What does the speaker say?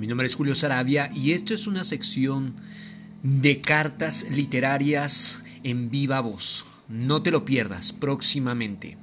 Mi nombre es Julio Sarabia y esto es una sección de cartas literarias en viva voz. No te lo pierdas próximamente.